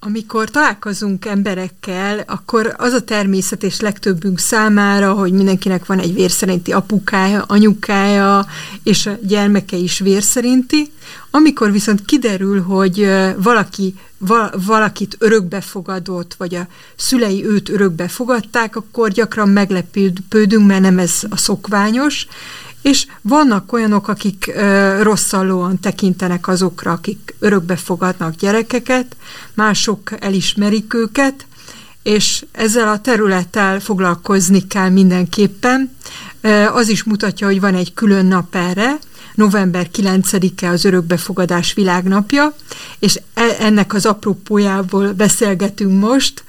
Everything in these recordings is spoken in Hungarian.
amikor találkozunk emberekkel, akkor az a természet és legtöbbünk számára, hogy mindenkinek van egy vérszerinti apukája, anyukája, és a gyermeke is vérszerinti. Amikor viszont kiderül, hogy valaki valakit örökbe fogadott, vagy a szülei őt örökbe fogadták, akkor gyakran meglepődünk, mert nem ez a szokványos, és vannak olyanok, akik ö, rosszallóan tekintenek azokra, akik örökbe fogadnak gyerekeket, mások elismerik őket, és ezzel a területtel foglalkozni kell mindenképpen. Az is mutatja, hogy van egy külön nap erre, november 9-e az örökbefogadás világnapja, és e, ennek az apropójából beszélgetünk most,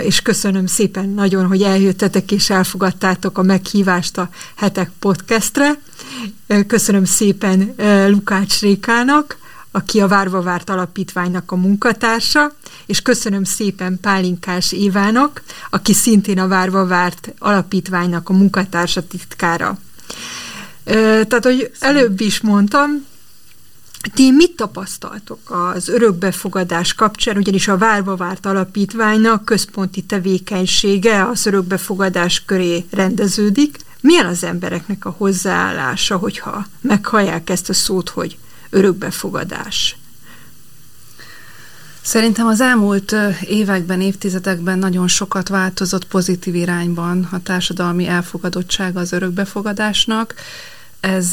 és köszönöm szépen nagyon, hogy eljöttetek és elfogadtátok a meghívást a Hetek podcastre. Köszönöm szépen Lukács Rékának, aki a Várva Várt Alapítványnak a munkatársa, és köszönöm szépen Pálinkás Évának, aki szintén a Várva Várt Alapítványnak a munkatársa titkára. Tehát, hogy előbb is mondtam, ti mit tapasztaltok az örökbefogadás kapcsán, ugyanis a Várva Várt Alapítványnak központi tevékenysége az örökbefogadás köré rendeződik. Milyen az embereknek a hozzáállása, hogyha meghallják ezt a szót, hogy örökbefogadás? Szerintem az elmúlt években, évtizedekben nagyon sokat változott pozitív irányban a társadalmi elfogadottság az örökbefogadásnak. Ez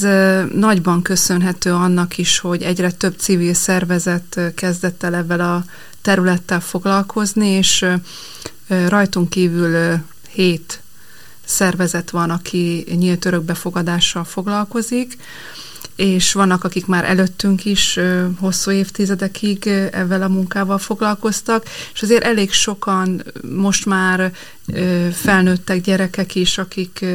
nagyban köszönhető annak is, hogy egyre több civil szervezet kezdett el ebben a területtel foglalkozni, és rajtunk kívül hét szervezet van, aki nyílt örökbefogadással foglalkozik, és vannak, akik már előttünk is hosszú évtizedekig ezzel a munkával foglalkoztak, és azért elég sokan most már felnőttek gyerekek is, akik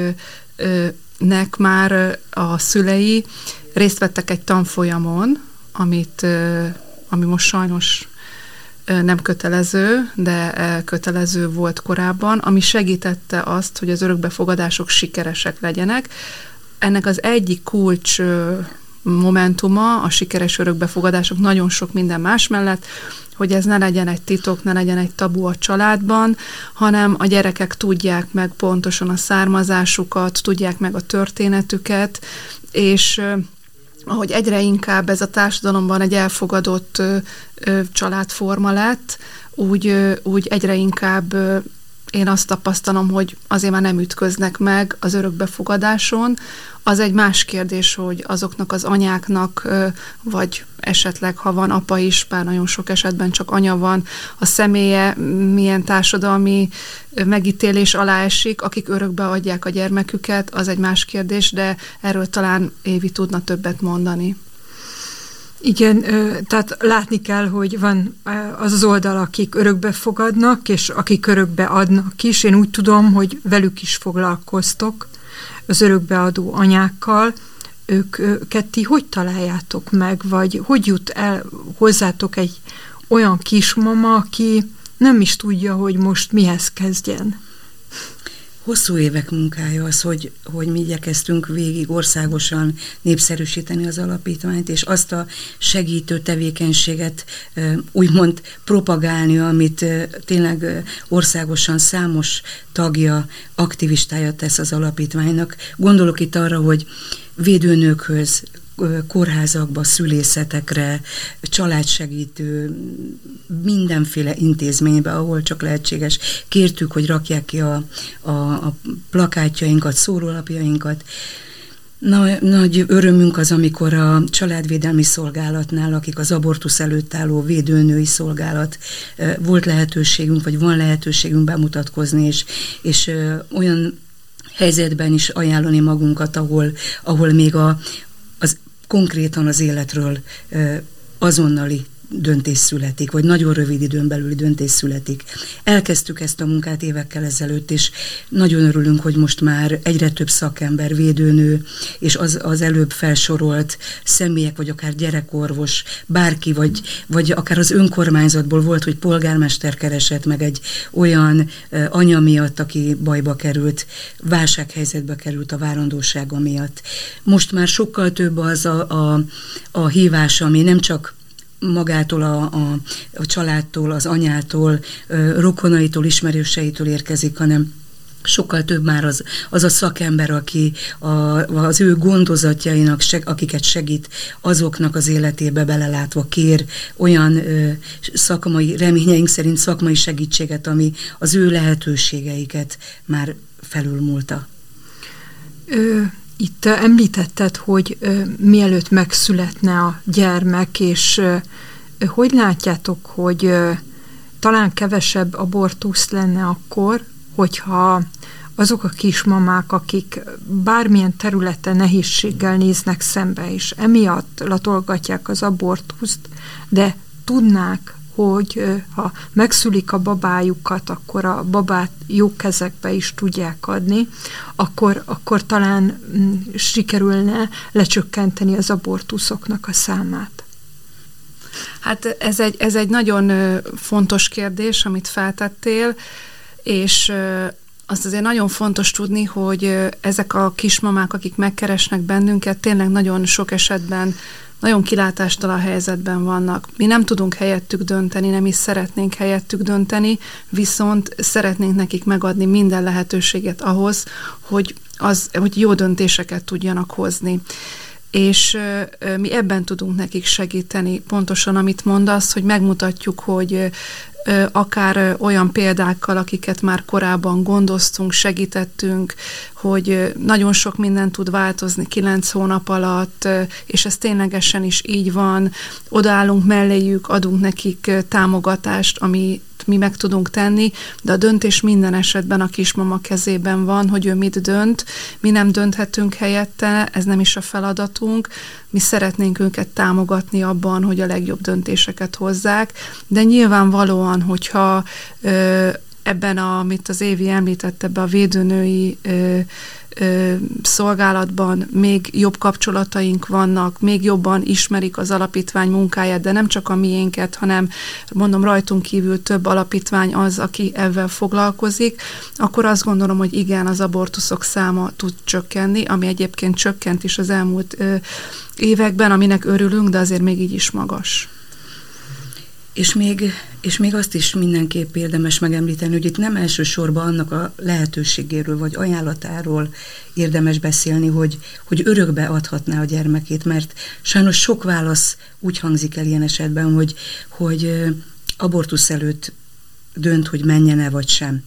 nek már a szülei részt vettek egy tanfolyamon, amit, ami most sajnos nem kötelező, de kötelező volt korábban, ami segítette azt, hogy az örökbefogadások sikeresek legyenek. Ennek az egyik kulcs momentuma a sikeres örökbefogadások nagyon sok minden más mellett, hogy ez ne legyen egy titok, ne legyen egy tabu a családban, hanem a gyerekek tudják meg pontosan a származásukat, tudják meg a történetüket, és ahogy egyre inkább ez a társadalomban egy elfogadott családforma lett, úgy, úgy egyre inkább én azt tapasztalom, hogy azért már nem ütköznek meg az örökbefogadáson. Az egy más kérdés, hogy azoknak az anyáknak, vagy esetleg, ha van apa is, bár nagyon sok esetben csak anya van, a személye milyen társadalmi megítélés alá esik, akik örökbe adják a gyermeküket, az egy más kérdés, de erről talán Évi tudna többet mondani. Igen, tehát látni kell, hogy van az az oldal, akik örökbe fogadnak, és akik örökbe adnak is. Én úgy tudom, hogy velük is foglalkoztok, az örökbeadó anyákkal. Ők, ti hogy találjátok meg, vagy hogy jut el hozzátok egy olyan kismama, aki nem is tudja, hogy most mihez kezdjen? Hosszú évek munkája az, hogy, hogy mi igyekeztünk végig országosan népszerűsíteni az alapítványt, és azt a segítő tevékenységet úgymond propagálni, amit tényleg országosan számos tagja, aktivistája tesz az alapítványnak. Gondolok itt arra, hogy védőnőkhöz, kórházakba, szülészetekre, családsegítő, mindenféle intézménybe, ahol csak lehetséges. Kértük, hogy rakják ki a, a, a plakátjainkat, szórólapjainkat, Na, nagy örömünk az, amikor a családvédelmi szolgálatnál, akik az abortusz előtt álló védőnői szolgálat, volt lehetőségünk, vagy van lehetőségünk bemutatkozni, és, és olyan helyzetben is ajánlani magunkat, ahol, ahol még a, konkrétan az életről azonnali döntés születik, vagy nagyon rövid időn belüli döntés születik. Elkezdtük ezt a munkát évekkel ezelőtt, és nagyon örülünk, hogy most már egyre több szakember, védőnő, és az, az előbb felsorolt személyek, vagy akár gyerekorvos, bárki, vagy, vagy akár az önkormányzatból volt, hogy polgármester keresett meg egy olyan anya miatt, aki bajba került, válsághelyzetbe került a várandósága miatt. Most már sokkal több az a, a, a hívás, ami nem csak magától, a, a, a családtól, az anyától, rokonaitól, ismerőseitől érkezik, hanem sokkal több már az, az a szakember, aki a, az ő gondozatjainak, seg, akiket segít, azoknak az életébe belelátva kér olyan ö, szakmai, reményeink szerint szakmai segítséget, ami az ő lehetőségeiket már felülmúlta. Ö, itt említetted, hogy mielőtt megszületne a gyermek, és hogy látjátok, hogy talán kevesebb abortusz lenne akkor, hogyha azok a kismamák, akik bármilyen területen nehézséggel néznek szembe, és emiatt latolgatják az abortuszt, de tudnák, hogy ha megszülik a babájukat, akkor a babát jó kezekbe is tudják adni, akkor, akkor talán mm, sikerülne lecsökkenteni az abortuszoknak a számát. Hát ez egy, ez egy nagyon fontos kérdés, amit feltettél, és azt azért nagyon fontos tudni, hogy ezek a kismamák, akik megkeresnek bennünket, tényleg nagyon sok esetben nagyon kilátástalan helyzetben vannak. Mi nem tudunk helyettük dönteni, nem is szeretnénk helyettük dönteni, viszont szeretnénk nekik megadni minden lehetőséget ahhoz, hogy, az, hogy jó döntéseket tudjanak hozni és mi ebben tudunk nekik segíteni, pontosan amit mondasz, hogy megmutatjuk, hogy akár olyan példákkal, akiket már korábban gondoztunk, segítettünk, hogy nagyon sok minden tud változni kilenc hónap alatt, és ez ténylegesen is így van. Odaállunk melléjük, adunk nekik támogatást, ami mi meg tudunk tenni, de a döntés minden esetben a kismama kezében van, hogy ő mit dönt, mi nem dönthetünk helyette, ez nem is a feladatunk, mi szeretnénk őket támogatni abban, hogy a legjobb döntéseket hozzák, de nyilvánvalóan, hogyha ö, ebben, a, amit az Évi említett, ebbe a védőnői ö, ö, szolgálatban még jobb kapcsolataink vannak, még jobban ismerik az alapítvány munkáját, de nem csak a miénket, hanem mondom rajtunk kívül több alapítvány az, aki ezzel foglalkozik, akkor azt gondolom, hogy igen, az abortuszok száma tud csökkenni, ami egyébként csökkent is az elmúlt ö, években, aminek örülünk, de azért még így is magas. És még, és még azt is mindenképp érdemes megemlíteni, hogy itt nem elsősorban annak a lehetőségéről vagy ajánlatáról érdemes beszélni, hogy, hogy örökbe adhatná a gyermekét, mert sajnos sok válasz úgy hangzik el ilyen esetben, hogy, hogy abortusz előtt dönt, hogy menjen-e vagy sem.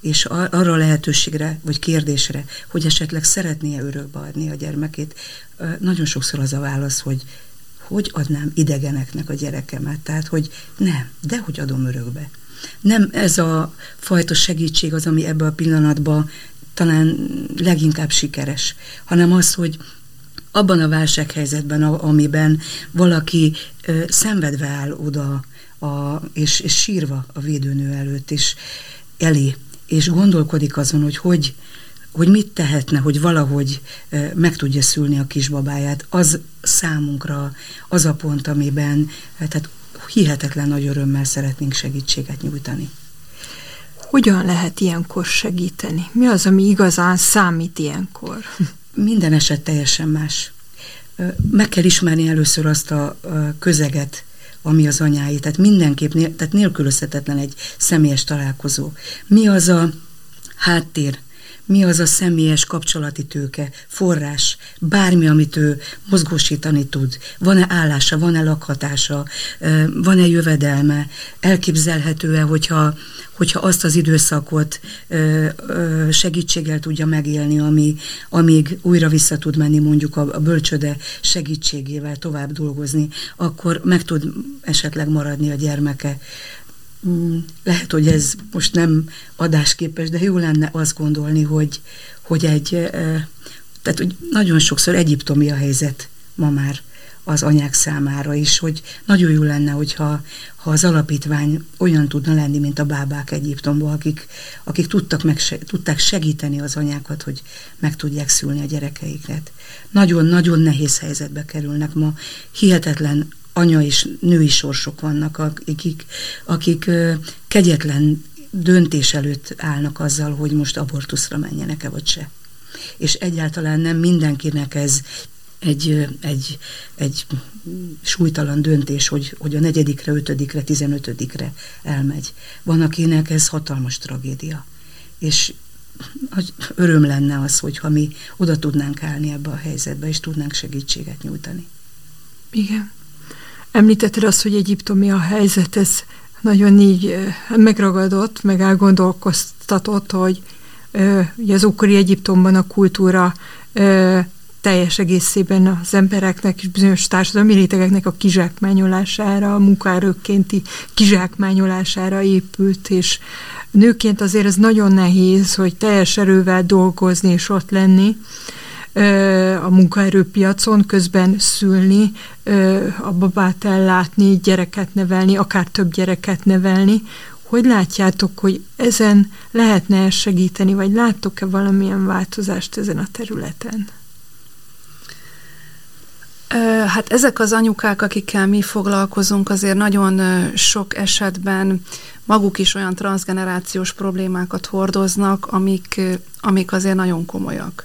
És arra a lehetőségre, vagy kérdésre, hogy esetleg szeretné-e örökbe adni a gyermekét, nagyon sokszor az a válasz, hogy hogy adnám idegeneknek a gyerekemet, tehát hogy nem, de hogy adom örökbe. Nem ez a fajta segítség az, ami ebben a pillanatban talán leginkább sikeres, hanem az, hogy abban a válsághelyzetben, amiben valaki ö, szenvedve áll oda, a, és, és sírva a védőnő előtt, és elé, és gondolkodik azon, hogy hogy, hogy mit tehetne, hogy valahogy meg tudja szülni a kisbabáját, az számunkra az a pont, amiben tehát hihetetlen nagy örömmel szeretnénk segítséget nyújtani. Hogyan lehet ilyenkor segíteni? Mi az, ami igazán számít ilyenkor? Minden eset teljesen más. Meg kell ismerni először azt a közeget, ami az anyái. Tehát mindenképp, tehát nélkülözhetetlen egy személyes találkozó. Mi az a háttér, mi az a személyes kapcsolati tőke, forrás, bármi, amit ő mozgósítani tud. Van-e állása, van-e lakhatása, van-e jövedelme, elképzelhető-e, hogyha, hogyha azt az időszakot segítséggel tudja megélni, ami, amíg újra vissza tud menni mondjuk a, a bölcsöde segítségével tovább dolgozni, akkor meg tud esetleg maradni a gyermeke. Mm, lehet, hogy ez most nem adásképes, de jó lenne azt gondolni, hogy, hogy egy, tehát hogy nagyon sokszor egyiptomi a helyzet ma már az anyák számára is, hogy nagyon jó lenne, hogyha ha az alapítvány olyan tudna lenni, mint a bábák Egyiptomban, akik, akik tudtak meg, tudták segíteni az anyákat, hogy meg tudják szülni a gyerekeiket. Nagyon-nagyon nehéz helyzetbe kerülnek ma, hihetetlen anya és női sorsok vannak, akik, akik kegyetlen döntés előtt állnak azzal, hogy most abortuszra menjenek-e vagy se. És egyáltalán nem mindenkinek ez egy, egy, egy súlytalan döntés, hogy, hogy a negyedikre, ötödikre, tizenötödikre elmegy. Van, akinek ez hatalmas tragédia. És öröm lenne az, hogyha mi oda tudnánk állni ebbe a helyzetbe, és tudnánk segítséget nyújtani. Igen. Említetted azt, hogy egyiptomi a helyzet, ez nagyon így megragadott, meg elgondolkoztatott, hogy ugye az ókori Egyiptomban a kultúra teljes egészében az embereknek és bizonyos társadalmi rétegeknek a kizsákmányolására, a munkaerőkénti kizsákmányolására épült, és nőként azért ez nagyon nehéz, hogy teljes erővel dolgozni és ott lenni a munkaerőpiacon, közben szülni, a babát ellátni, gyereket nevelni, akár több gyereket nevelni. Hogy látjátok, hogy ezen lehetne segíteni, vagy láttok-e valamilyen változást ezen a területen? Hát ezek az anyukák, akikkel mi foglalkozunk, azért nagyon sok esetben maguk is olyan transgenerációs problémákat hordoznak, amik, amik azért nagyon komolyak.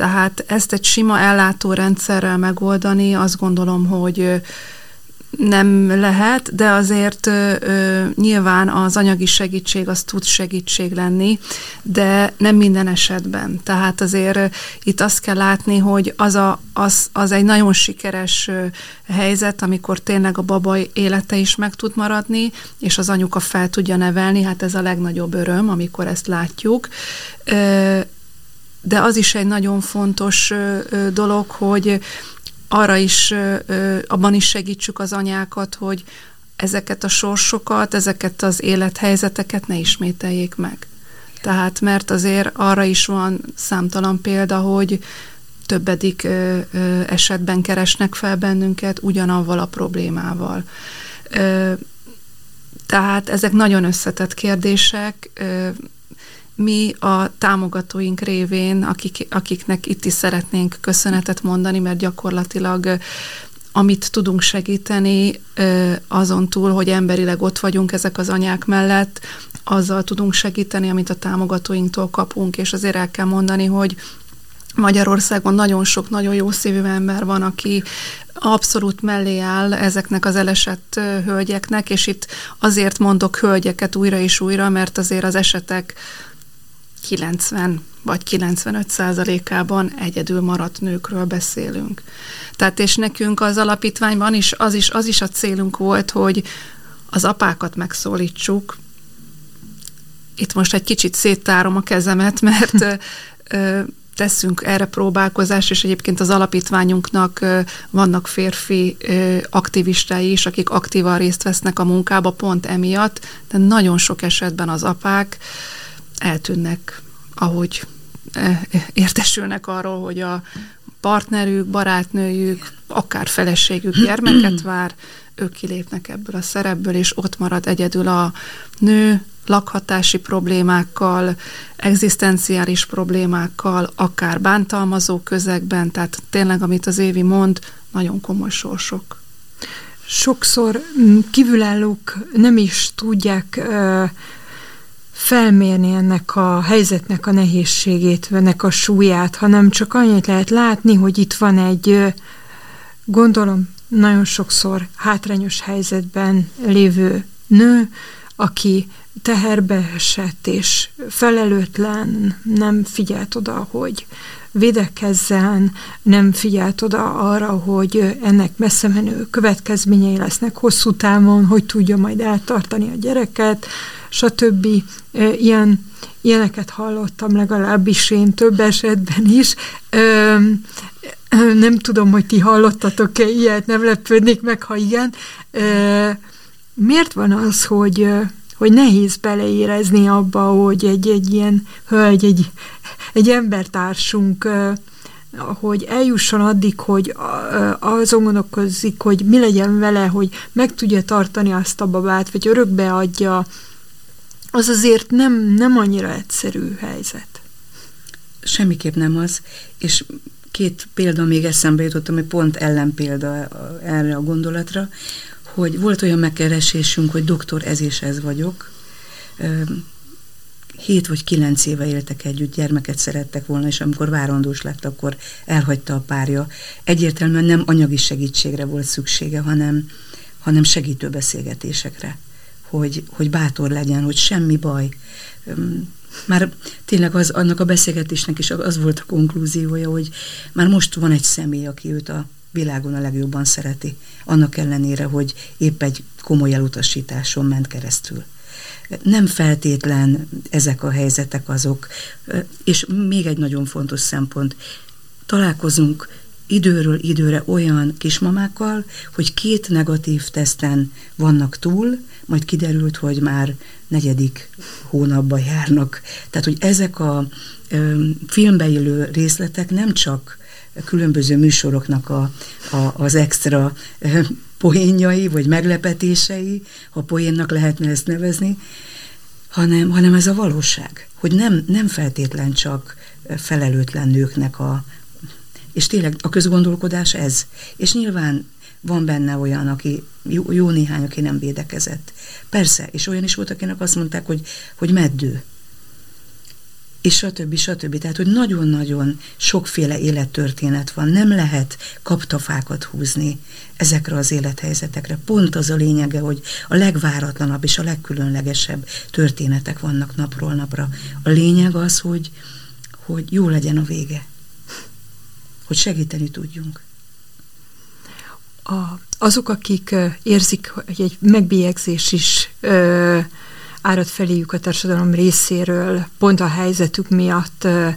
Tehát ezt egy sima ellátórendszerrel megoldani, azt gondolom, hogy nem lehet, de azért ö, nyilván az anyagi segítség az tud segítség lenni, de nem minden esetben. Tehát azért itt azt kell látni, hogy az, a, az, az egy nagyon sikeres helyzet, amikor tényleg a baba élete is meg tud maradni, és az anyuka fel tudja nevelni, hát ez a legnagyobb öröm, amikor ezt látjuk. Ö, de az is egy nagyon fontos dolog, hogy arra is, abban is segítsük az anyákat, hogy ezeket a sorsokat, ezeket az élethelyzeteket ne ismételjék meg. Tehát, mert azért arra is van számtalan példa, hogy többedik esetben keresnek fel bennünket ugyanavval a problémával. Tehát ezek nagyon összetett kérdések, mi a támogatóink révén, akik, akiknek itt is szeretnénk köszönetet mondani, mert gyakorlatilag amit tudunk segíteni, azon túl, hogy emberileg ott vagyunk ezek az anyák mellett, azzal tudunk segíteni, amit a támogatóinktól kapunk, és azért el kell mondani, hogy Magyarországon nagyon sok nagyon jó szívű ember van, aki abszolút mellé áll ezeknek az elesett hölgyeknek, és itt azért mondok hölgyeket újra és újra, mert azért az esetek 90 vagy 95 százalékában egyedül maradt nőkről beszélünk. Tehát és nekünk az alapítványban is az, is az is a célunk volt, hogy az apákat megszólítsuk. Itt most egy kicsit széttárom a kezemet, mert teszünk erre próbálkozást, és egyébként az alapítványunknak vannak férfi aktivistái is, akik aktívan részt vesznek a munkába pont emiatt, de nagyon sok esetben az apák eltűnnek, ahogy e, értesülnek arról, hogy a partnerük, barátnőjük, akár feleségük gyermeket vár, ők kilépnek ebből a szerepből, és ott marad egyedül a nő, lakhatási problémákkal, egzisztenciális problémákkal, akár bántalmazó közegben, tehát tényleg, amit az Évi mond, nagyon komoly sorsok. Sokszor kívülállók nem is tudják felmérni ennek a helyzetnek a nehézségét, ennek a súlyát, hanem csak annyit lehet látni, hogy itt van egy, gondolom, nagyon sokszor hátrányos helyzetben lévő nő, aki teherbe esett és felelőtlen, nem figyelt oda, hogy védekezzen, nem figyelt oda arra, hogy ennek messze menő következményei lesznek hosszú távon, hogy tudja majd eltartani a gyereket, stb. Ilyen, ilyeneket hallottam legalábbis én több esetben is. Nem tudom, hogy ti hallottatok-e ilyet, nem lepődnék meg, ha igen. Miért van az, hogy hogy nehéz beleérezni abba, hogy egy, egy ilyen hölgy, egy, egy embertársunk hogy eljusson addig, hogy azon gondolkozik, hogy mi legyen vele, hogy meg tudja tartani azt a babát, vagy örökbe adja, az azért nem, nem annyira egyszerű helyzet. Semmiképp nem az, és két példa még eszembe jutott, ami pont ellenpélda erre a gondolatra, hogy volt olyan megkeresésünk, hogy doktor, ez és ez vagyok, hét vagy kilenc éve éltek együtt, gyermeket szerettek volna, és amikor várandós lett, akkor elhagyta a párja. Egyértelműen nem anyagi segítségre volt szüksége, hanem, hanem segítő beszélgetésekre, hogy, hogy bátor legyen, hogy semmi baj. Már tényleg az, annak a beszélgetésnek is az volt a konklúziója, hogy már most van egy személy, aki őt a világon a legjobban szereti, annak ellenére, hogy épp egy komoly elutasításon ment keresztül. Nem feltétlen ezek a helyzetek azok, és még egy nagyon fontos szempont, találkozunk időről időre olyan kismamákkal, hogy két negatív teszten vannak túl, majd kiderült, hogy már negyedik hónapban járnak. Tehát, hogy ezek a ö, filmbe illő részletek nem csak különböző műsoroknak a, a, az extra ö, poénjai, vagy meglepetései, ha poénnak lehetne ezt nevezni, hanem, hanem ez a valóság, hogy nem, nem feltétlen csak felelőtlen nőknek a, és tényleg a közgondolkodás ez. És nyilván van benne olyan, aki jó, jó néhány, aki nem védekezett. Persze, és olyan is volt, akinek azt mondták, hogy, hogy meddő. És stb. stb. Tehát, hogy nagyon-nagyon sokféle élettörténet van. Nem lehet kaptafákat húzni ezekre az élethelyzetekre. Pont az a lényege, hogy a legváratlanabb és a legkülönlegesebb történetek vannak napról napra. A lényeg az, hogy, hogy jó legyen a vége. Hogy segíteni tudjunk a, azok, akik érzik, hogy egy megbélyegzés is ö, árad feléjük a társadalom részéről, pont a helyzetük miatt ö,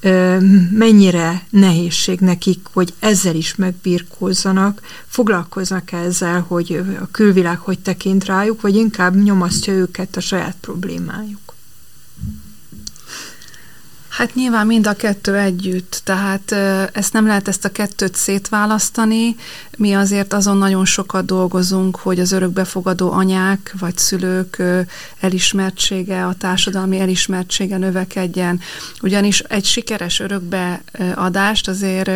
ö, mennyire nehézség nekik, hogy ezzel is megbírkózzanak, foglalkoznak ezzel, hogy a külvilág hogy tekint rájuk, vagy inkább nyomasztja őket a saját problémájuk. Hát nyilván mind a kettő együtt, tehát ezt nem lehet ezt a kettőt szétválasztani. Mi azért azon nagyon sokat dolgozunk, hogy az örökbefogadó anyák vagy szülők elismertsége, a társadalmi elismertsége növekedjen. Ugyanis egy sikeres örökbeadást azért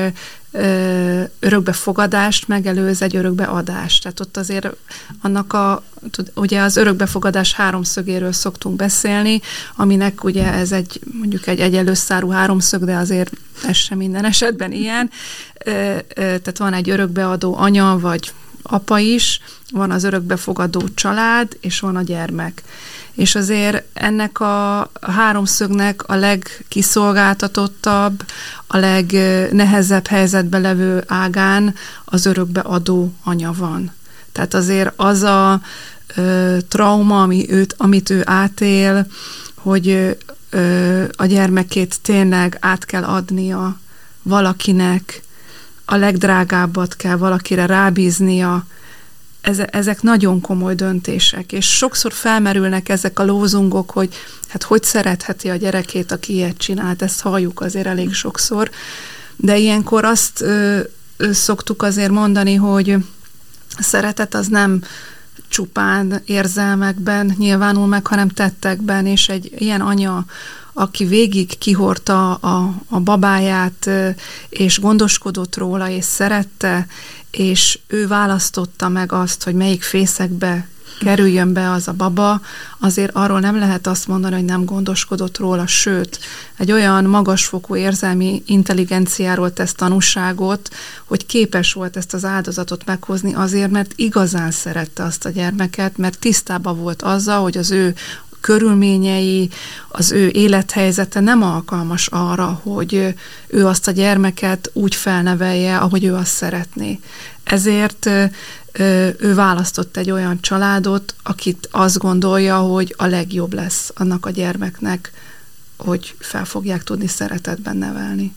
örökbefogadást megelőz egy örökbeadást. Tehát ott azért annak a, ugye az örökbefogadás háromszögéről szoktunk beszélni, aminek ugye ez egy mondjuk egy egyenlőszárú háromszög, de azért ez sem minden esetben ilyen. Tehát van egy örökbeadó anya vagy apa is, van az örökbefogadó család, és van a gyermek és azért ennek a háromszögnek a legkiszolgáltatottabb, a legnehezebb helyzetbe levő ágán az örökbe adó anya van. Tehát azért az a ö, trauma, ami őt, amit ő átél, hogy ö, a gyermekét tényleg át kell adnia valakinek, a legdrágábbat kell valakire rábíznia, ezek nagyon komoly döntések, és sokszor felmerülnek ezek a lózungok, hogy hát hogy szeretheti a gyerekét, aki ilyet csinált, ezt halljuk azért elég sokszor, de ilyenkor azt ö, ö, szoktuk azért mondani, hogy a szeretet az nem csupán érzelmekben nyilvánul meg, hanem tettekben, és egy ilyen anya, aki végig kihorta a, a babáját, és gondoskodott róla, és szerette, és ő választotta meg azt, hogy melyik fészekbe kerüljön be az a baba, azért arról nem lehet azt mondani, hogy nem gondoskodott róla, sőt, egy olyan magasfokú érzelmi intelligenciáról tesz tanúságot, hogy képes volt ezt az áldozatot meghozni azért, mert igazán szerette azt a gyermeket, mert tisztában volt azzal, hogy az ő körülményei, az ő élethelyzete nem alkalmas arra, hogy ő azt a gyermeket úgy felnevelje, ahogy ő azt szeretné. Ezért ő választott egy olyan családot, akit azt gondolja, hogy a legjobb lesz annak a gyermeknek, hogy fel fogják tudni szeretetben nevelni.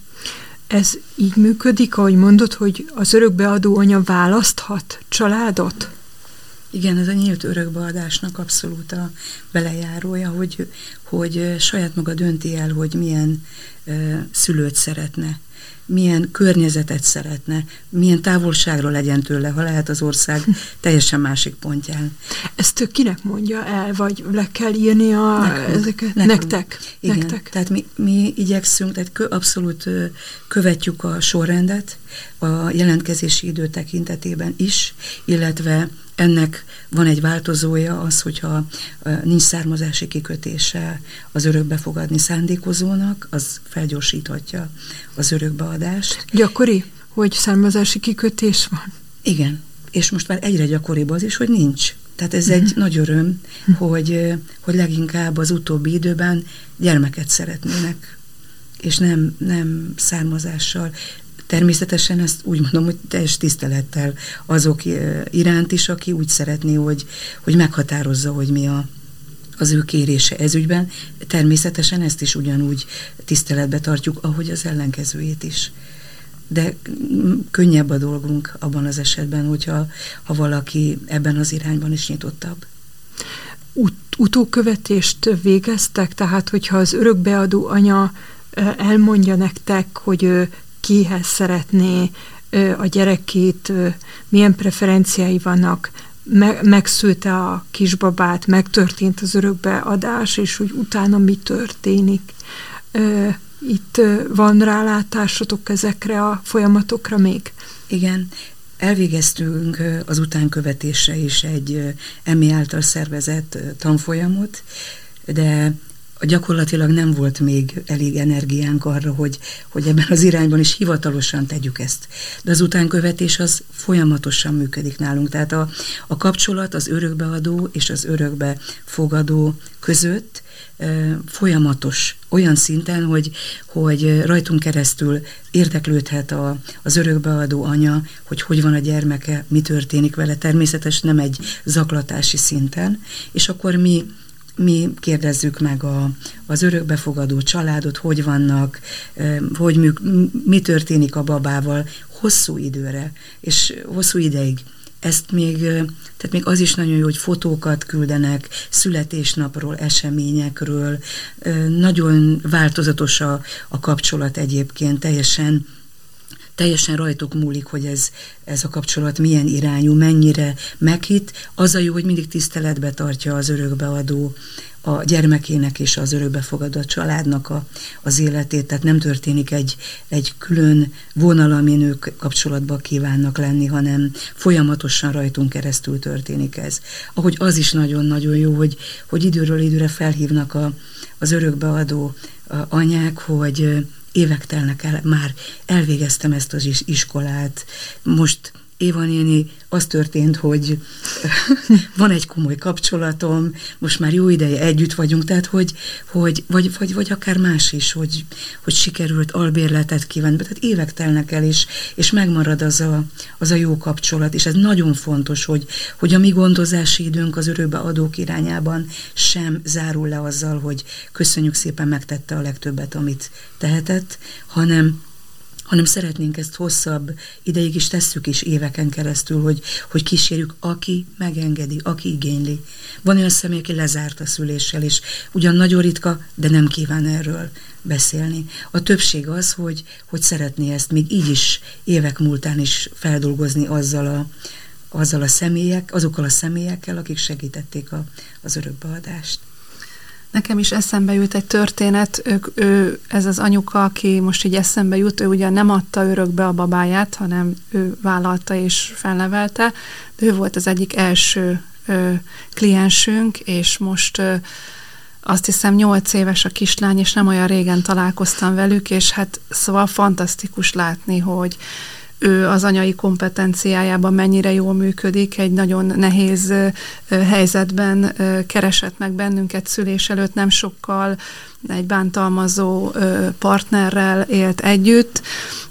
Ez így működik, ahogy mondod, hogy az örökbeadó anya választhat családot? Igen, ez a nyílt örökbeadásnak abszolút a belejárója, hogy, hogy saját maga dönti el, hogy milyen uh, szülőt szeretne milyen környezetet szeretne, milyen távolságra legyen tőle, ha lehet az ország teljesen másik pontján. Ezt kinek mondja el, vagy le kell írni a, nekünk, ezeket? Nekünk. Nektek. Igen, Nektek. tehát mi, mi igyekszünk, tehát kö, abszolút követjük a sorrendet, a jelentkezési idő tekintetében is, illetve Ennek van egy változója az, hogyha nincs származási kikötése az örökbefogadni szándékozónak, az felgyorsíthatja az örökbeadást. Gyakori, hogy származási kikötés van? Igen, és most már egyre gyakoribb az is, hogy nincs. Tehát ez egy nagy öröm, hogy, hogy leginkább az utóbbi időben gyermeket szeretnének, és nem, nem származással. Természetesen ezt úgy mondom, hogy teljes tisztelettel azok iránt is, aki úgy szeretné, hogy, hogy meghatározza, hogy mi a, az ő kérése ezügyben. Természetesen ezt is ugyanúgy tiszteletbe tartjuk, ahogy az ellenkezőjét is de könnyebb a dolgunk abban az esetben, hogyha ha valaki ebben az irányban is nyitottabb. Ut- utókövetést végeztek, tehát hogyha az örökbeadó anya elmondja nektek, hogy ő kihez szeretné a gyerekét, milyen preferenciái vannak, megszülte a kisbabát, megtörtént az örökbeadás, és hogy utána mi történik. Itt van rálátásotok ezekre a folyamatokra még? Igen, elvégeztünk az utánkövetésre is egy EMI által szervezett tanfolyamot, de gyakorlatilag nem volt még elég energiánk arra, hogy, hogy ebben az irányban is hivatalosan tegyük ezt. De az utánkövetés az folyamatosan működik nálunk. Tehát a, a kapcsolat az örökbeadó és az örökbefogadó között folyamatos, olyan szinten, hogy, hogy rajtunk keresztül érdeklődhet a, az örökbeadó anya, hogy hogy van a gyermeke, mi történik vele, természetes nem egy zaklatási szinten, és akkor mi mi kérdezzük meg a, az örökbefogadó családot, hogy vannak, hogy műk, mi történik a babával hosszú időre, és hosszú ideig ezt még, tehát még az is nagyon jó, hogy fotókat küldenek születésnapról, eseményekről. Nagyon változatos a, a kapcsolat egyébként, teljesen teljesen rajtuk múlik, hogy ez, ez a kapcsolat milyen irányú, mennyire meghit. Az a jó, hogy mindig tiszteletbe tartja az örökbeadó a gyermekének és az örökbefogadott családnak a, az életét, tehát nem történik egy, egy külön vonal, amin ők kapcsolatba kívánnak lenni, hanem folyamatosan rajtunk keresztül történik ez. Ahogy az is nagyon-nagyon jó, hogy, hogy időről időre felhívnak a, az örökbeadó anyák, hogy évek telnek el, már elvégeztem ezt az iskolát, most Éva néni, az történt, hogy van egy komoly kapcsolatom, most már jó ideje együtt vagyunk, tehát hogy, hogy vagy, vagy, vagy akár más is, hogy, hogy sikerült albérletet kívánni, tehát évek telnek el, és, és megmarad az a, az a jó kapcsolat, és ez nagyon fontos, hogy, hogy a mi gondozási időnk az örökbe adók irányában sem zárul le azzal, hogy köszönjük szépen megtette a legtöbbet, amit tehetett, hanem hanem szeretnénk ezt hosszabb ideig is tesszük is éveken keresztül, hogy, hogy kísérjük, aki megengedi, aki igényli. Van olyan személy, aki lezárt a szüléssel, és ugyan nagyon ritka, de nem kíván erről beszélni. A többség az, hogy, hogy szeretné ezt még így is évek múltán is feldolgozni azzal a, azzal a személyek, azokkal a személyekkel, akik segítették a, az örökbeadást. Nekem is eszembe jut egy történet, ő, ő, ez az anyuka, aki most így eszembe jut, ő ugye nem adta örökbe a babáját, hanem ő vállalta és felnevelte, de ő volt az egyik első ö, kliensünk, és most ö, azt hiszem nyolc éves a kislány, és nem olyan régen találkoztam velük, és hát szóval fantasztikus látni, hogy ő az anyai kompetenciájában mennyire jól működik, egy nagyon nehéz helyzetben keresett meg bennünket szülés előtt nem sokkal, egy bántalmazó partnerrel élt együtt,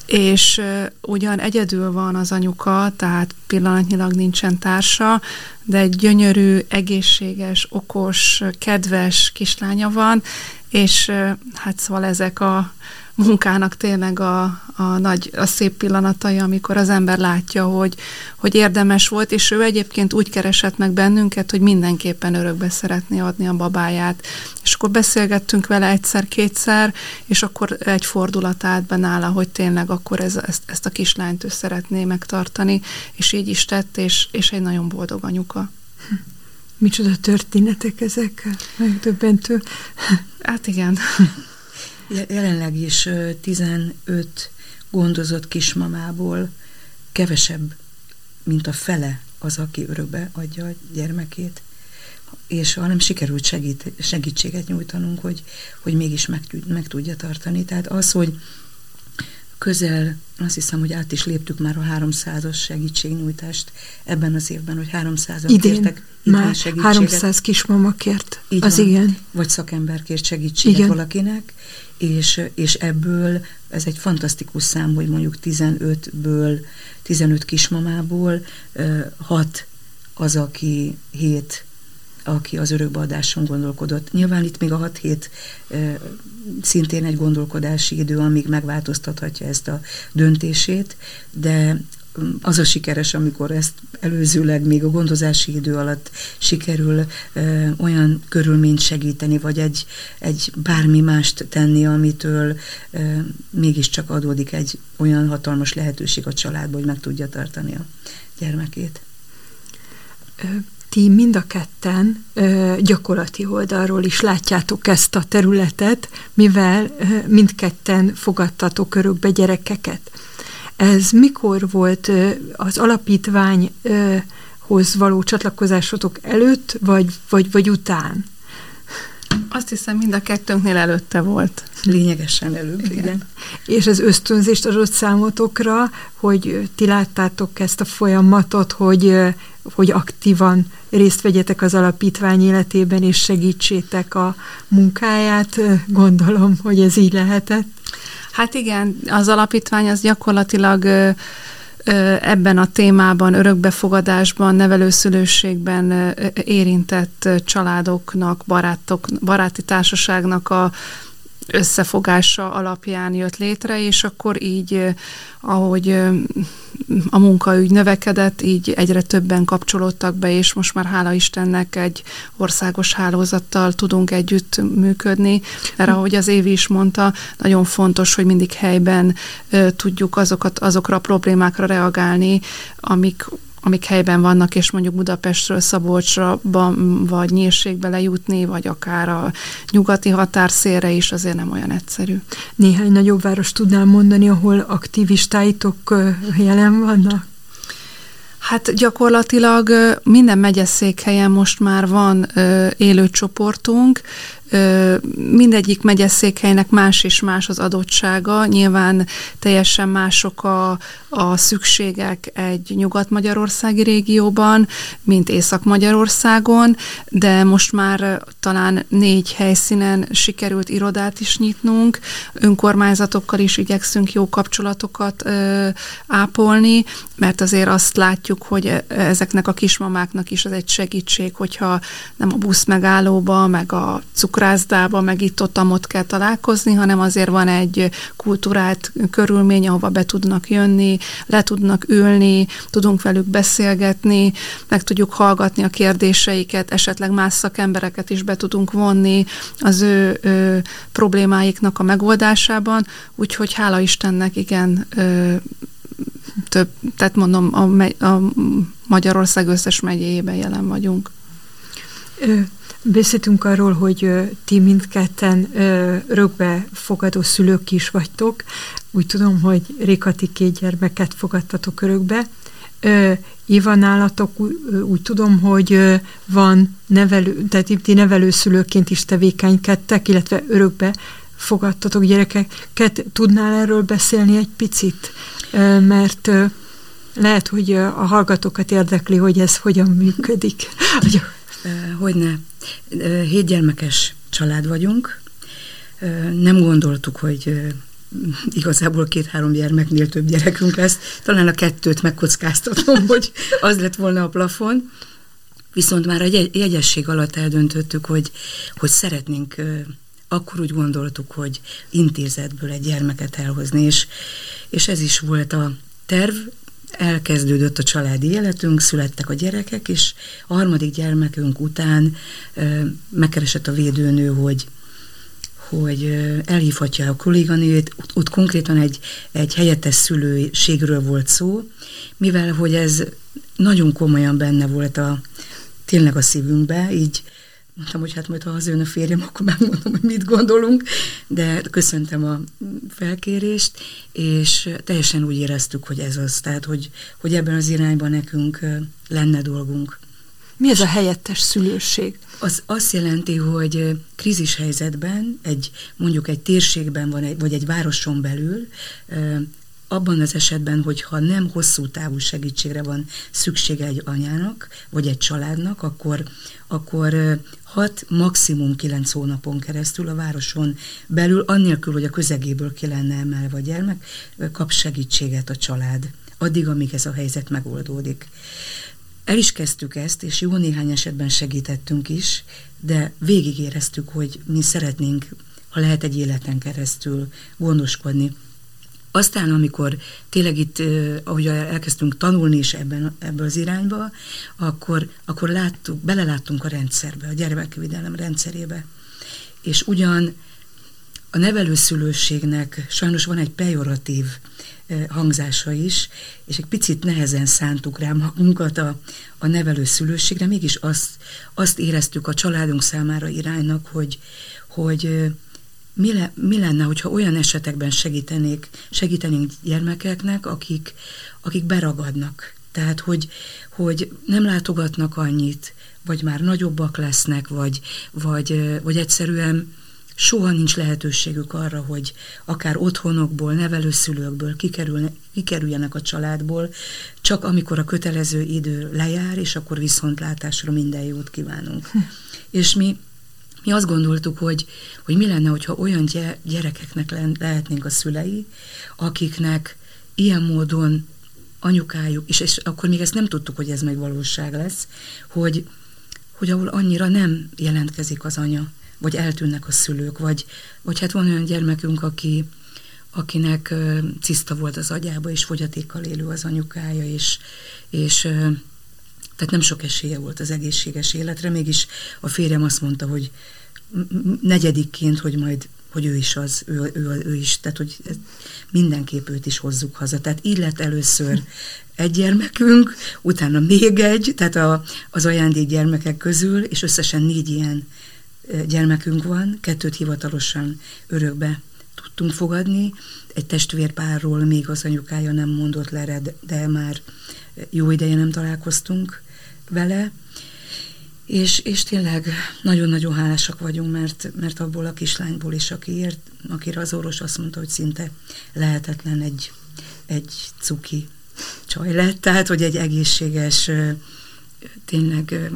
és ugyan egyedül van az anyuka, tehát pillanatnyilag nincsen társa, de egy gyönyörű, egészséges, okos, kedves kislánya van, és hát szóval ezek a munkának tényleg a, a nagy, a szép pillanatai, amikor az ember látja, hogy, hogy érdemes volt, és ő egyébként úgy keresett meg bennünket, hogy mindenképpen örökbe szeretné adni a babáját. És akkor beszélgettünk vele egyszer-kétszer, és akkor egy fordulat állt be nála, hogy tényleg akkor ez, ezt, ezt a kislányt ő szeretné megtartani, és így is tett, és, és egy nagyon boldog anyuka. Micsoda történetek ezek, megdöbbentő. Hát igen. Jelenleg is 15 gondozott kismamából kevesebb, mint a fele az, aki örökbe adja a gyermekét és hanem sikerült segít, segítséget nyújtanunk, hogy, hogy mégis meg, meg tudja tartani. Tehát az, hogy közel, azt hiszem, hogy át is léptük már a 300-as segítségnyújtást ebben az évben, hogy 300 Idén kértek már segítséget. 300 kismama kért, Így az van. igen. Vagy szakember kért segítséget igen. valakinek, és, és ebből ez egy fantasztikus szám, hogy mondjuk 15-ből, 15 kismamából 6 az, aki 7 aki az örökbeadáson gondolkodott. Nyilván itt még a 6 hét szintén egy gondolkodási idő, amíg megváltoztathatja ezt a döntését, de az a sikeres, amikor ezt előzőleg még a gondozási idő alatt sikerül ö, olyan körülményt segíteni, vagy egy, egy bármi mást tenni, amitől ö, mégiscsak adódik egy olyan hatalmas lehetőség a családba, hogy meg tudja tartani a gyermekét ti mind a ketten ö, gyakorlati oldalról is látjátok ezt a területet, mivel ö, mindketten fogadtatok örökbe gyerekeket. Ez mikor volt az alapítványhoz való csatlakozásotok előtt, vagy, vagy, vagy után? Azt hiszem, mind a kettőnknél előtte volt. Lényegesen előbb, igen. igen. És az ösztönzést adott számotokra, hogy ti láttátok ezt a folyamatot, hogy, hogy aktívan részt vegyetek az alapítvány életében, és segítsétek a munkáját. Gondolom, hogy ez így lehetett. Hát igen, az alapítvány az gyakorlatilag ebben a témában, örökbefogadásban, nevelőszülőségben érintett családoknak, barátok, baráti társaságnak a összefogása alapján jött létre, és akkor így, ahogy a munkaügy növekedett, így egyre többen kapcsolódtak be, és most már hála Istennek egy országos hálózattal tudunk együtt működni, mert ahogy az Évi is mondta, nagyon fontos, hogy mindig helyben tudjuk azokat, azokra a problémákra reagálni, amik amik helyben vannak, és mondjuk Budapestről Szabolcsra vagy Nyírségbe lejutni, vagy akár a nyugati határszélre is azért nem olyan egyszerű. Néhány nagyobb város tudnál mondani, ahol aktivistáitok jelen vannak? Hát gyakorlatilag minden megyeszékhelyen most már van élő csoportunk, mindegyik megyeszékhelynek más és más az adottsága, nyilván teljesen mások a, a szükségek egy nyugat-magyarországi régióban, mint észak-magyarországon, de most már talán négy helyszínen sikerült irodát is nyitnunk, önkormányzatokkal is igyekszünk jó kapcsolatokat ö, ápolni, mert azért azt látjuk, hogy e, ezeknek a kismamáknak is az egy segítség, hogyha nem a busz megállóba, meg a cukrászdába, meg itt-ott amott kell találkozni, hanem azért van egy kultúrált körülmény, ahova be tudnak jönni, le tudnak ülni, tudunk velük beszélgetni, meg tudjuk hallgatni a kérdéseiket, esetleg más szakembereket is be tudunk vonni az ő, ő problémáiknak a megoldásában, úgyhogy hála Istennek igen, ö, több, tehát mondom, a, a Magyarország összes megyéjében jelen vagyunk. Beszéltünk arról, hogy ti mindketten rögbe fogadó szülők is vagytok. Úgy tudom, hogy Rékati két gyermeket fogadtatok örökbe. Éva nálatok úgy tudom, hogy van nevelő, tehát ti nevelőszülőként is tevékenykedtek, illetve örökbe fogadtatok gyerekeket. Tudnál erről beszélni egy picit? Mert lehet, hogy a hallgatókat érdekli, hogy ez hogyan működik. Hogyne. Hét gyermekes család vagyunk. Nem gondoltuk, hogy igazából két-három gyermeknél több gyerekünk lesz. Talán a kettőt megkockáztatom, hogy az lett volna a plafon. Viszont már a jegyesség alatt eldöntöttük, hogy, hogy szeretnénk, akkor úgy gondoltuk, hogy intézetből egy gyermeket elhozni, és, és ez is volt a terv, elkezdődött a családi életünk, születtek a gyerekek, és a harmadik gyermekünk után ö, megkeresett a védőnő, hogy hogy elhívhatja a kolléganőjét, ott konkrétan egy, egy helyettes szülőségről volt szó, mivel hogy ez nagyon komolyan benne volt a, tényleg a szívünkbe, így mondtam, hogy hát majd ha az ön a férjem, akkor megmondom, hogy mit gondolunk, de köszöntem a felkérést, és teljesen úgy éreztük, hogy ez az, tehát hogy, hogy ebben az irányban nekünk lenne dolgunk. Mi ez a helyettes szülőség? Az azt jelenti, hogy krízis helyzetben, egy, mondjuk egy térségben van, egy, vagy egy városon belül, abban az esetben, hogyha nem hosszú távú segítségre van szüksége egy anyának, vagy egy családnak, akkor, akkor 6, maximum 9 hónapon keresztül a városon belül, annélkül, hogy a közegéből ki lenne emelve a gyermek, kap segítséget a család, addig, amíg ez a helyzet megoldódik. El is kezdtük ezt, és jó néhány esetben segítettünk is, de végig éreztük, hogy mi szeretnénk, ha lehet egy életen keresztül gondoskodni aztán, amikor tényleg itt, ahogy elkezdtünk tanulni is ebben, ebben az irányba, akkor, akkor láttuk, beleláttunk a rendszerbe, a gyermekvédelem rendszerébe. És ugyan a nevelőszülőségnek sajnos van egy pejoratív hangzása is, és egy picit nehezen szántuk rá magunkat a, a nevelőszülőségre, mégis azt, azt éreztük a családunk számára iránynak, hogy, hogy mi, le, mi lenne, hogyha olyan esetekben segítenék, segítenénk gyermekeknek, akik, akik beragadnak. Tehát, hogy, hogy nem látogatnak annyit, vagy már nagyobbak lesznek, vagy, vagy, vagy egyszerűen soha nincs lehetőségük arra, hogy akár otthonokból, nevelőszülőkből kikerüljenek a családból, csak amikor a kötelező idő lejár, és akkor viszontlátásra minden jót kívánunk. Hm. És mi mi azt gondoltuk, hogy, hogy mi lenne, hogyha olyan gyerekeknek lehetnénk a szülei, akiknek ilyen módon anyukájuk, és, és akkor még ezt nem tudtuk, hogy ez meg valóság lesz, hogy, hogy ahol annyira nem jelentkezik az anya, vagy eltűnnek a szülők, vagy, vagy hát van olyan gyermekünk, aki, akinek ciszta volt az agyába, és fogyatékkal élő az anyukája, és, és tehát nem sok esélye volt az egészséges életre, mégis a férjem azt mondta, hogy negyedikként, hogy majd hogy ő is az, ő, ő, ő is, tehát hogy mindenképp őt is hozzuk haza. Tehát így lett először egy gyermekünk, utána még egy, tehát a, az ajándék gyermekek közül, és összesen négy ilyen gyermekünk van, kettőt hivatalosan örökbe tudtunk fogadni, egy testvérpárról még az anyukája nem mondott le, de már jó ideje nem találkoztunk vele, és, és tényleg nagyon-nagyon hálásak vagyunk, mert, mert abból a kislányból is, aki ért, akire az orvos azt mondta, hogy szinte lehetetlen egy, egy cuki csaj lett, tehát, hogy egy egészséges, tényleg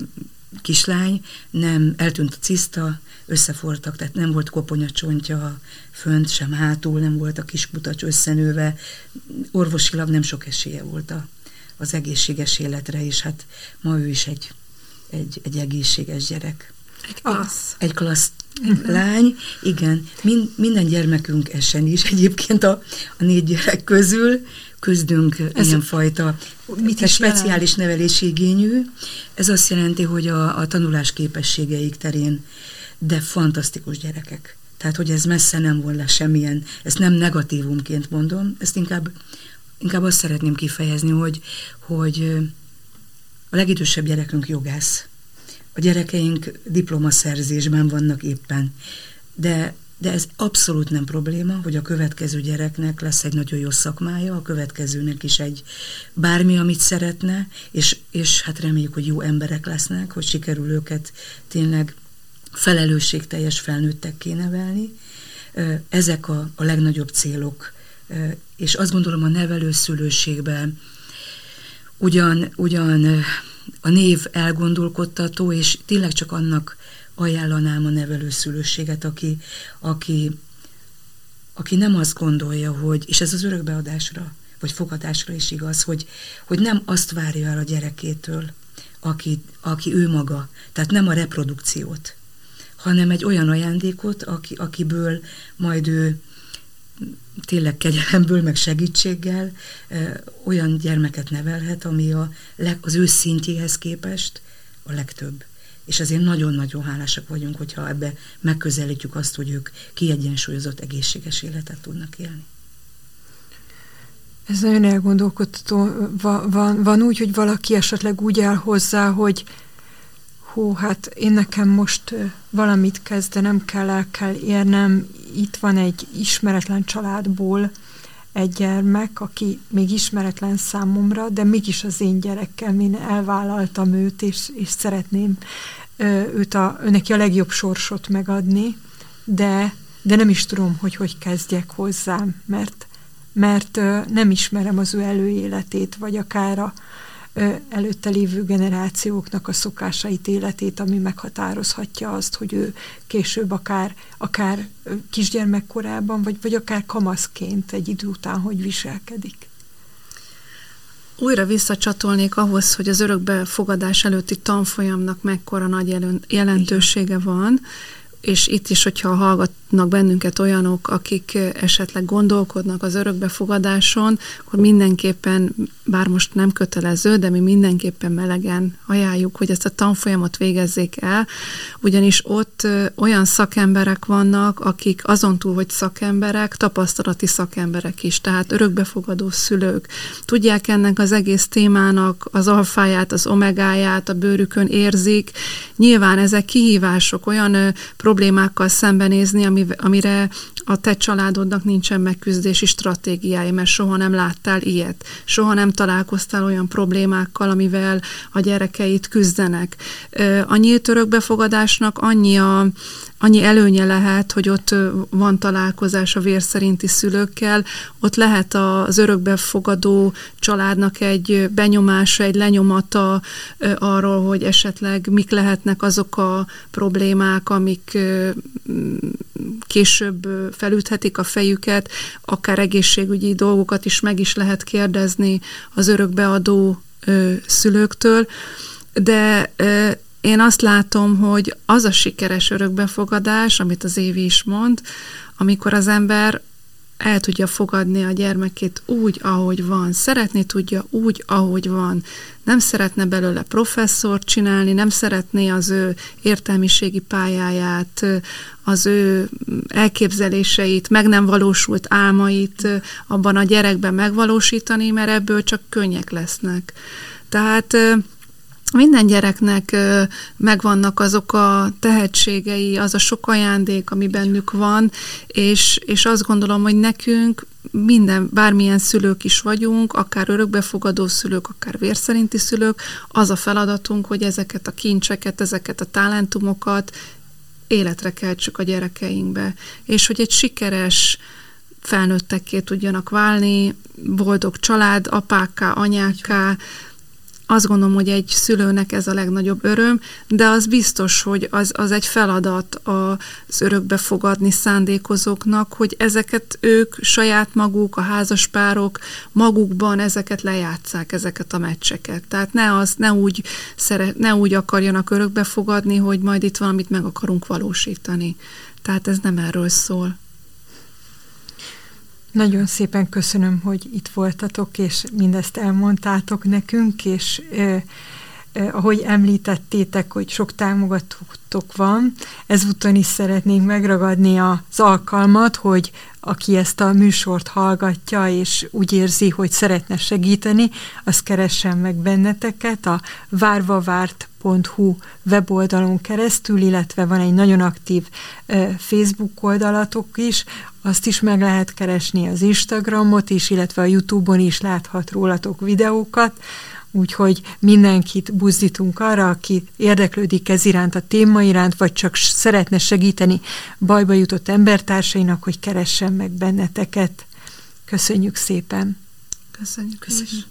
kislány, nem eltűnt a ciszta, összefortak, tehát nem volt koponyacsontja fönt, sem hátul, nem volt a kiskutacs összenőve, orvosilag nem sok esélye volt a, az egészséges életre, és hát ma ő is egy egy, egy egészséges gyerek. Egy klassz. Egy klassz lány, igen. Mind, minden gyermekünk esen is egyébként a, a négy gyerek közül küzdünk Ez ilyenfajta mit is speciális jelent? nevelési igényű. Ez azt jelenti, hogy a, a tanulás képességeik terén, de fantasztikus gyerekek. Tehát, hogy ez messze nem volna semmilyen, ezt nem negatívumként mondom, ezt inkább, inkább azt szeretném kifejezni, hogy, hogy a legidősebb gyerekünk jogász. A gyerekeink diplomaszerzésben vannak éppen. De, de ez abszolút nem probléma, hogy a következő gyereknek lesz egy nagyon jó szakmája, a következőnek is egy bármi, amit szeretne, és, és hát reméljük, hogy jó emberek lesznek, hogy sikerül őket tényleg felelősségteljes felnőttek nevelni. Ezek a, a legnagyobb célok, és azt gondolom a nevelőszülőségben ugyan, ugyan a név elgondolkodtató, és tényleg csak annak ajánlanám a nevelőszülőséget, aki, aki, aki nem azt gondolja, hogy, és ez az örökbeadásra, vagy fogadásra is igaz, hogy, hogy nem azt várja el a gyerekétől, aki, aki ő maga, tehát nem a reprodukciót, hanem egy olyan ajándékot, aki, akiből majd ő tényleg kegyelemből, meg segítséggel olyan gyermeket nevelhet, ami a leg, az ő szintjéhez képest a legtöbb. És azért nagyon-nagyon hálásak vagyunk, hogyha ebbe megközelítjük azt, hogy ők kiegyensúlyozott, egészséges életet tudnak élni. Ez nagyon elgondolkodható. Van, van, van úgy, hogy valaki esetleg úgy áll hozzá, hogy, Hú, hát én nekem most valamit kezdenem kell, el kell érnem. Itt van egy ismeretlen családból egy gyermek, aki még ismeretlen számomra, de mégis az én gyerekkem, én elvállaltam őt, és, és szeretném őt a, neki a legjobb sorsot megadni, de, de nem is tudom, hogy hogy kezdjek hozzám, mert, mert nem ismerem az ő előéletét, vagy akár a, előtte lévő generációknak a szokásait, életét, ami meghatározhatja azt, hogy ő később akár, akár kisgyermekkorában, vagy, vagy akár kamaszként egy idő után hogy viselkedik. Újra visszacsatolnék ahhoz, hogy az örökbefogadás előtti tanfolyamnak mekkora nagy jelentősége van, és itt is, hogyha hallgatnak bennünket olyanok, akik esetleg gondolkodnak az örökbefogadáson, akkor mindenképpen, bár most nem kötelező, de mi mindenképpen melegen ajánljuk, hogy ezt a tanfolyamot végezzék el, ugyanis ott olyan szakemberek vannak, akik azon túl, hogy szakemberek, tapasztalati szakemberek is, tehát örökbefogadó szülők. Tudják ennek az egész témának az alfáját, az omegáját, a bőrükön érzik. Nyilván ezek kihívások, olyan problémákkal szembenézni, amire a te családodnak nincsen megküzdési stratégiája, mert soha nem láttál ilyet, soha nem találkoztál olyan problémákkal, amivel a gyerekeit küzdenek. A nyílt örökbefogadásnak annyi a, annyi előnye lehet, hogy ott van találkozás a vér szerinti szülőkkel, ott lehet az örökbefogadó családnak egy benyomása, egy lenyomata arról, hogy esetleg mik lehetnek azok a problémák, amik később felüthetik a fejüket, akár egészségügyi dolgokat is meg is lehet kérdezni az örökbeadó szülőktől, de én azt látom, hogy az a sikeres örökbefogadás, amit az Évi is mond, amikor az ember el tudja fogadni a gyermekét úgy, ahogy van, szeretni tudja úgy, ahogy van. Nem szeretne belőle professzort csinálni, nem szeretné az ő értelmiségi pályáját, az ő elképzeléseit, meg nem valósult álmait abban a gyerekben megvalósítani, mert ebből csak könnyek lesznek. Tehát minden gyereknek megvannak azok a tehetségei, az a sok ajándék, ami bennük van, és, és azt gondolom, hogy nekünk minden, bármilyen szülők is vagyunk, akár örökbefogadó szülők, akár vérszerinti szülők, az a feladatunk, hogy ezeket a kincseket, ezeket a talentumokat életre keltsük a gyerekeinkbe, és hogy egy sikeres felnőttekké tudjanak válni, boldog család, apákká, anyákká, azt gondolom, hogy egy szülőnek ez a legnagyobb öröm, de az biztos, hogy az, az egy feladat az örökbe fogadni szándékozóknak, hogy ezeket ők saját maguk, a házaspárok magukban ezeket lejátszák, ezeket a meccseket. Tehát ne, az, ne, úgy, szeret, ne úgy akarjanak örökbe fogadni, hogy majd itt valamit meg akarunk valósítani. Tehát ez nem erről szól. Nagyon szépen köszönöm, hogy itt voltatok, és mindezt elmondtátok nekünk, és eh, eh, ahogy említettétek, hogy sok támogatótok van, ezúton is szeretnénk megragadni az alkalmat, hogy aki ezt a műsort hallgatja, és úgy érzi, hogy szeretne segíteni, az keressen meg benneteket a várvavárt.hu weboldalon keresztül, illetve van egy nagyon aktív Facebook oldalatok is, azt is meg lehet keresni az Instagramot is, illetve a Youtube-on is láthat rólatok videókat, Úgyhogy mindenkit buzdítunk arra, aki érdeklődik ez iránt, a téma iránt, vagy csak szeretne segíteni bajba jutott embertársainak, hogy keressen meg benneteket. Köszönjük szépen! Köszönjük. Köszönjük.